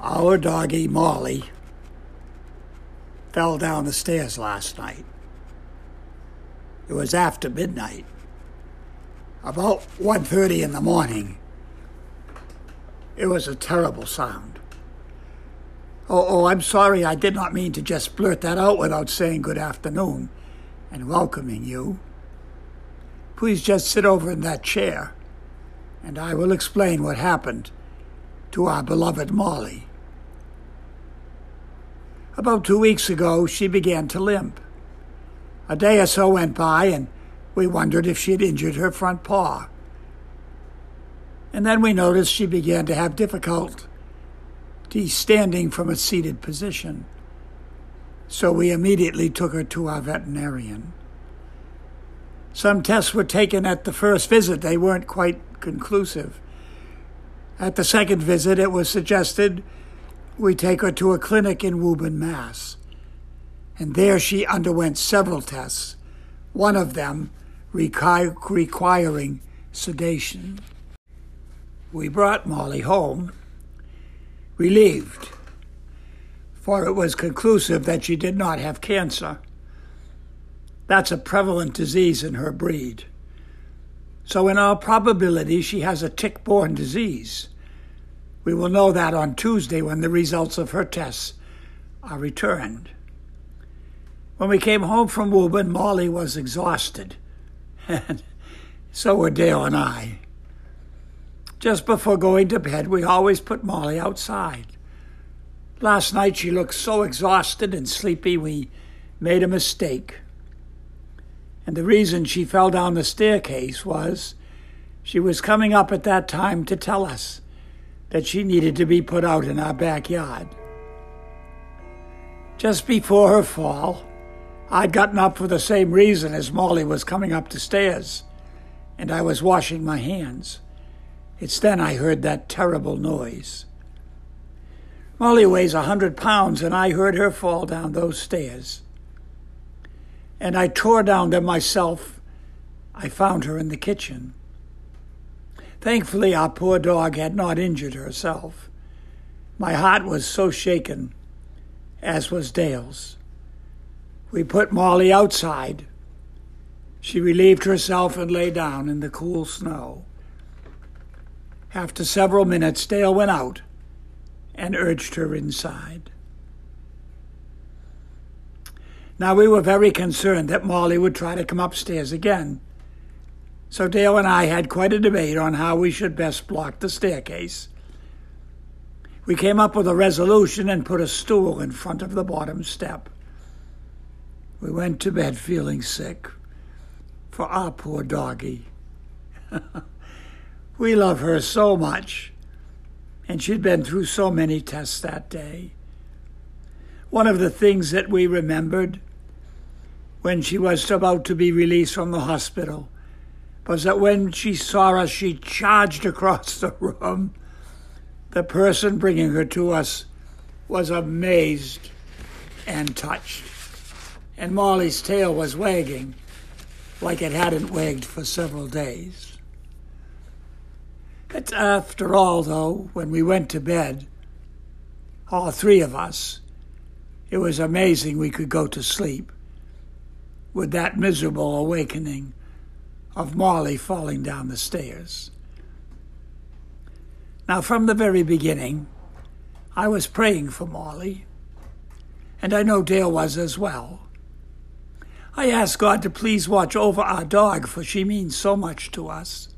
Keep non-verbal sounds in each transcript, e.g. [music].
Our doggy Molly fell down the stairs last night. It was after midnight. About 1:30 in the morning. It was a terrible sound. Oh, oh, I'm sorry. I did not mean to just blurt that out without saying good afternoon and welcoming you. Please just sit over in that chair, and I will explain what happened to our beloved Molly. About two weeks ago, she began to limp. A day or so went by, and we wondered if she had injured her front paw. And then we noticed she began to have difficulty standing from a seated position. So we immediately took her to our veterinarian. Some tests were taken at the first visit, they weren't quite conclusive. At the second visit, it was suggested we take her to a clinic in Woburn, Mass. And there she underwent several tests, one of them requiring sedation. We brought Molly home, relieved, for it was conclusive that she did not have cancer. That's a prevalent disease in her breed. So, in all probability, she has a tick borne disease. We will know that on Tuesday when the results of her tests are returned. When we came home from Woburn, Molly was exhausted, and [laughs] so were Dale and I. Just before going to bed, we always put Molly outside. Last night she looked so exhausted and sleepy we made a mistake. And the reason she fell down the staircase was she was coming up at that time to tell us that she needed to be put out in our backyard. Just before her fall, I'd gotten up for the same reason as Molly was coming up the stairs, and I was washing my hands. It's then I heard that terrible noise. Molly weighs a hundred pounds, and I heard her fall down those stairs. And I tore down them myself. I found her in the kitchen. Thankfully, our poor dog had not injured herself. My heart was so shaken, as was Dale's. We put Molly outside. She relieved herself and lay down in the cool snow. After several minutes, Dale went out and urged her inside. Now, we were very concerned that Molly would try to come upstairs again so Dale and I had quite a debate on how we should best block the staircase. We came up with a resolution and put a stool in front of the bottom step. We went to bed feeling sick for our poor doggie. [laughs] we love her so much, and she'd been through so many tests that day. One of the things that we remembered when she was about to be released from the hospital was that when she saw us, she charged across the room. The person bringing her to us was amazed and touched. And Molly's tail was wagging like it hadn't wagged for several days. But after all, though, when we went to bed, all three of us, it was amazing we could go to sleep with that miserable awakening of Molly falling down the stairs. Now, from the very beginning, I was praying for Molly, and I know Dale was as well. I asked God to please watch over our dog, for she means so much to us.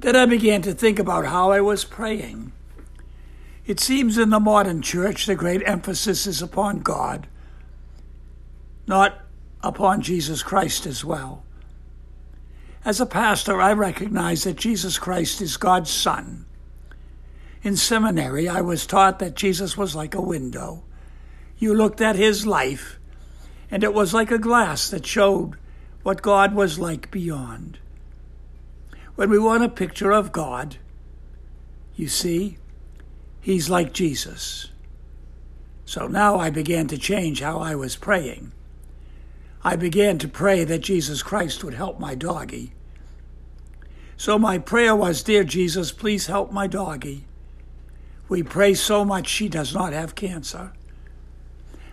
Then I began to think about how I was praying. It seems in the modern church the great emphasis is upon God, not upon Jesus Christ as well. As a pastor, I recognize that Jesus Christ is God's Son. In seminary, I was taught that Jesus was like a window. You looked at his life, and it was like a glass that showed what God was like beyond. When we want a picture of God, you see, he's like Jesus. So now I began to change how I was praying. I began to pray that Jesus Christ would help my doggie. So my prayer was, Dear Jesus, please help my doggie. We pray so much she does not have cancer.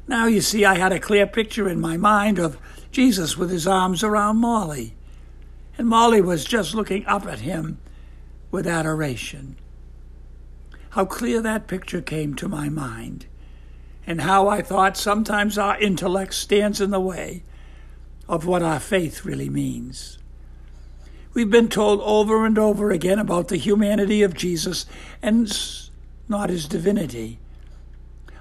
Now, you see, I had a clear picture in my mind of Jesus with his arms around Molly, and Molly was just looking up at him with adoration. How clear that picture came to my mind, and how I thought sometimes our intellect stands in the way of what our faith really means. We've been told over and over again about the humanity of Jesus and not his divinity.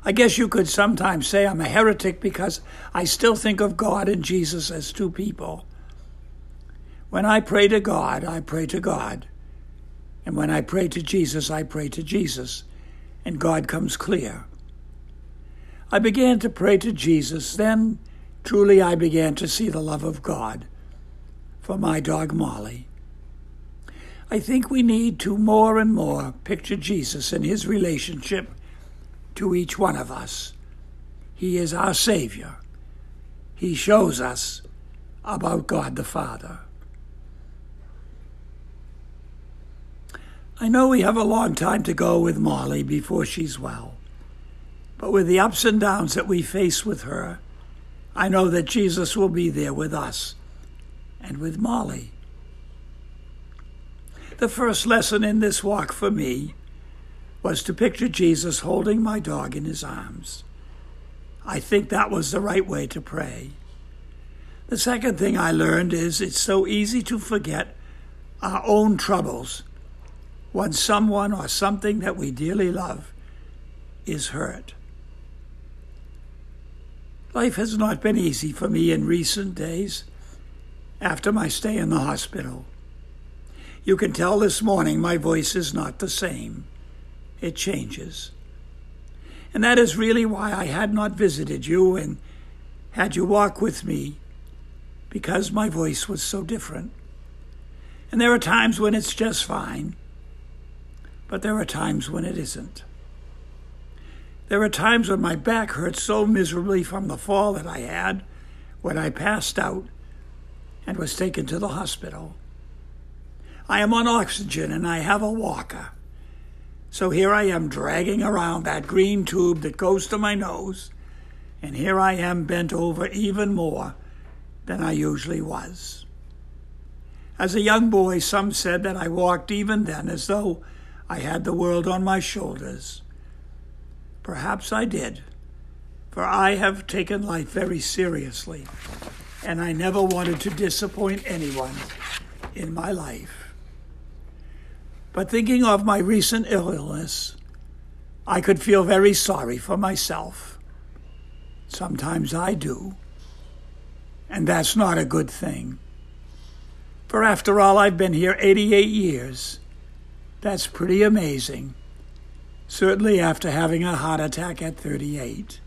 I guess you could sometimes say I'm a heretic because I still think of God and Jesus as two people. When I pray to God, I pray to God. And when I pray to Jesus, I pray to Jesus. And God comes clear. I began to pray to Jesus. Then, truly, I began to see the love of God for my dog Molly. I think we need to more and more picture Jesus and his relationship to each one of us. He is our Savior. He shows us about God the Father. I know we have a long time to go with Molly before she's well, but with the ups and downs that we face with her, I know that Jesus will be there with us and with Molly. The first lesson in this walk for me was to picture Jesus holding my dog in his arms. I think that was the right way to pray. The second thing I learned is it's so easy to forget our own troubles when someone or something that we dearly love is hurt. Life has not been easy for me in recent days after my stay in the hospital. You can tell this morning my voice is not the same it changes. And that is really why I had not visited you and had you walk with me, because my voice was so different. And there are times when it's just fine, but there are times when it isn't. There are times when my back hurts so miserably from the fall that I had when I passed out and was taken to the hospital. I am on oxygen and I have a walker. So here I am dragging around that green tube that goes to my nose, and here I am bent over even more than I usually was. As a young boy, some said that I walked even then as though I had the world on my shoulders. Perhaps I did, for I have taken life very seriously, and I never wanted to disappoint anyone in my life. But thinking of my recent illness, I could feel very sorry for myself. Sometimes I do. And that's not a good thing. For after all, I've been here 88 years. That's pretty amazing. Certainly after having a heart attack at 38.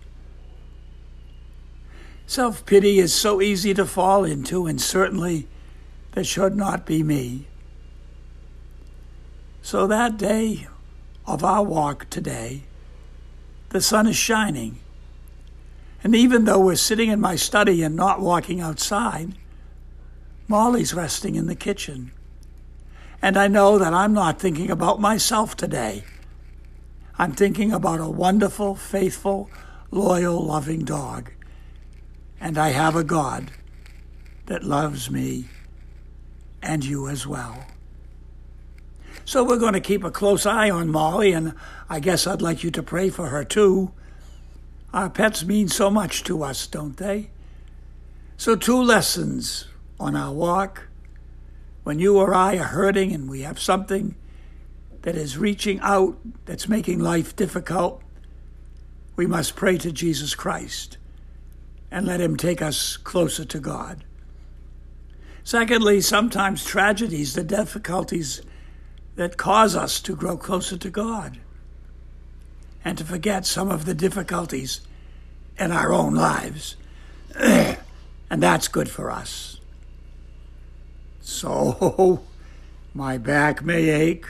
Self pity is so easy to fall into, and certainly that should not be me. So that day of our walk today, the sun is shining. And even though we're sitting in my study and not walking outside, Molly's resting in the kitchen. And I know that I'm not thinking about myself today. I'm thinking about a wonderful, faithful, loyal, loving dog. And I have a God that loves me and you as well. So we're going to keep a close eye on Molly, and I guess I'd like you to pray for her too. Our pets mean so much to us, don't they? So, two lessons on our walk. When you or I are hurting and we have something that is reaching out, that's making life difficult, we must pray to Jesus Christ and let Him take us closer to God. Secondly, sometimes tragedies, the difficulties that cause us to grow closer to God and to forget some of the difficulties in our own lives. [clears throat] and that's good for us. So, [laughs] my back may ache.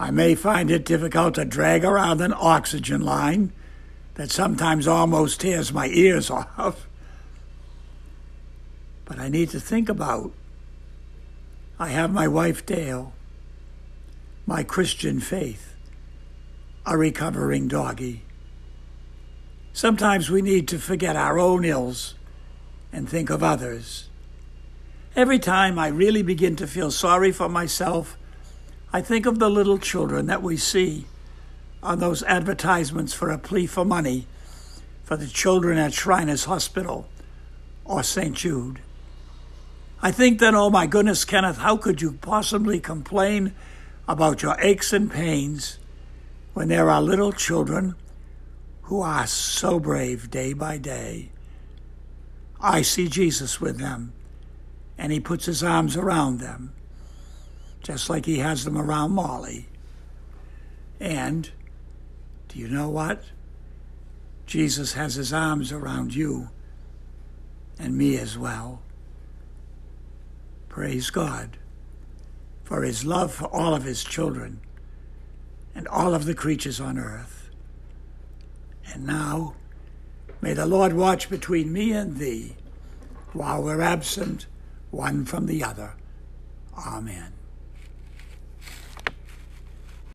I may find it difficult to drag around an oxygen line that sometimes almost tears my ears [laughs] off. But I need to think about I have my wife Dale my Christian faith. a recovering doggy. Sometimes we need to forget our own ills and think of others. Every time I really begin to feel sorry for myself, I think of the little children that we see on those advertisements for a plea for money for the children at Shriners Hospital or St. Jude. I think then, oh my goodness, Kenneth, how could you possibly complain about your aches and pains when there are little children who are so brave day by day? I see Jesus with them, and he puts his arms around them, just like he has them around Molly. And do you know what? Jesus has his arms around you and me as well. Praise God for his love for all of his children and all of the creatures on earth. And now, may the Lord watch between me and thee while we're absent one from the other. Amen.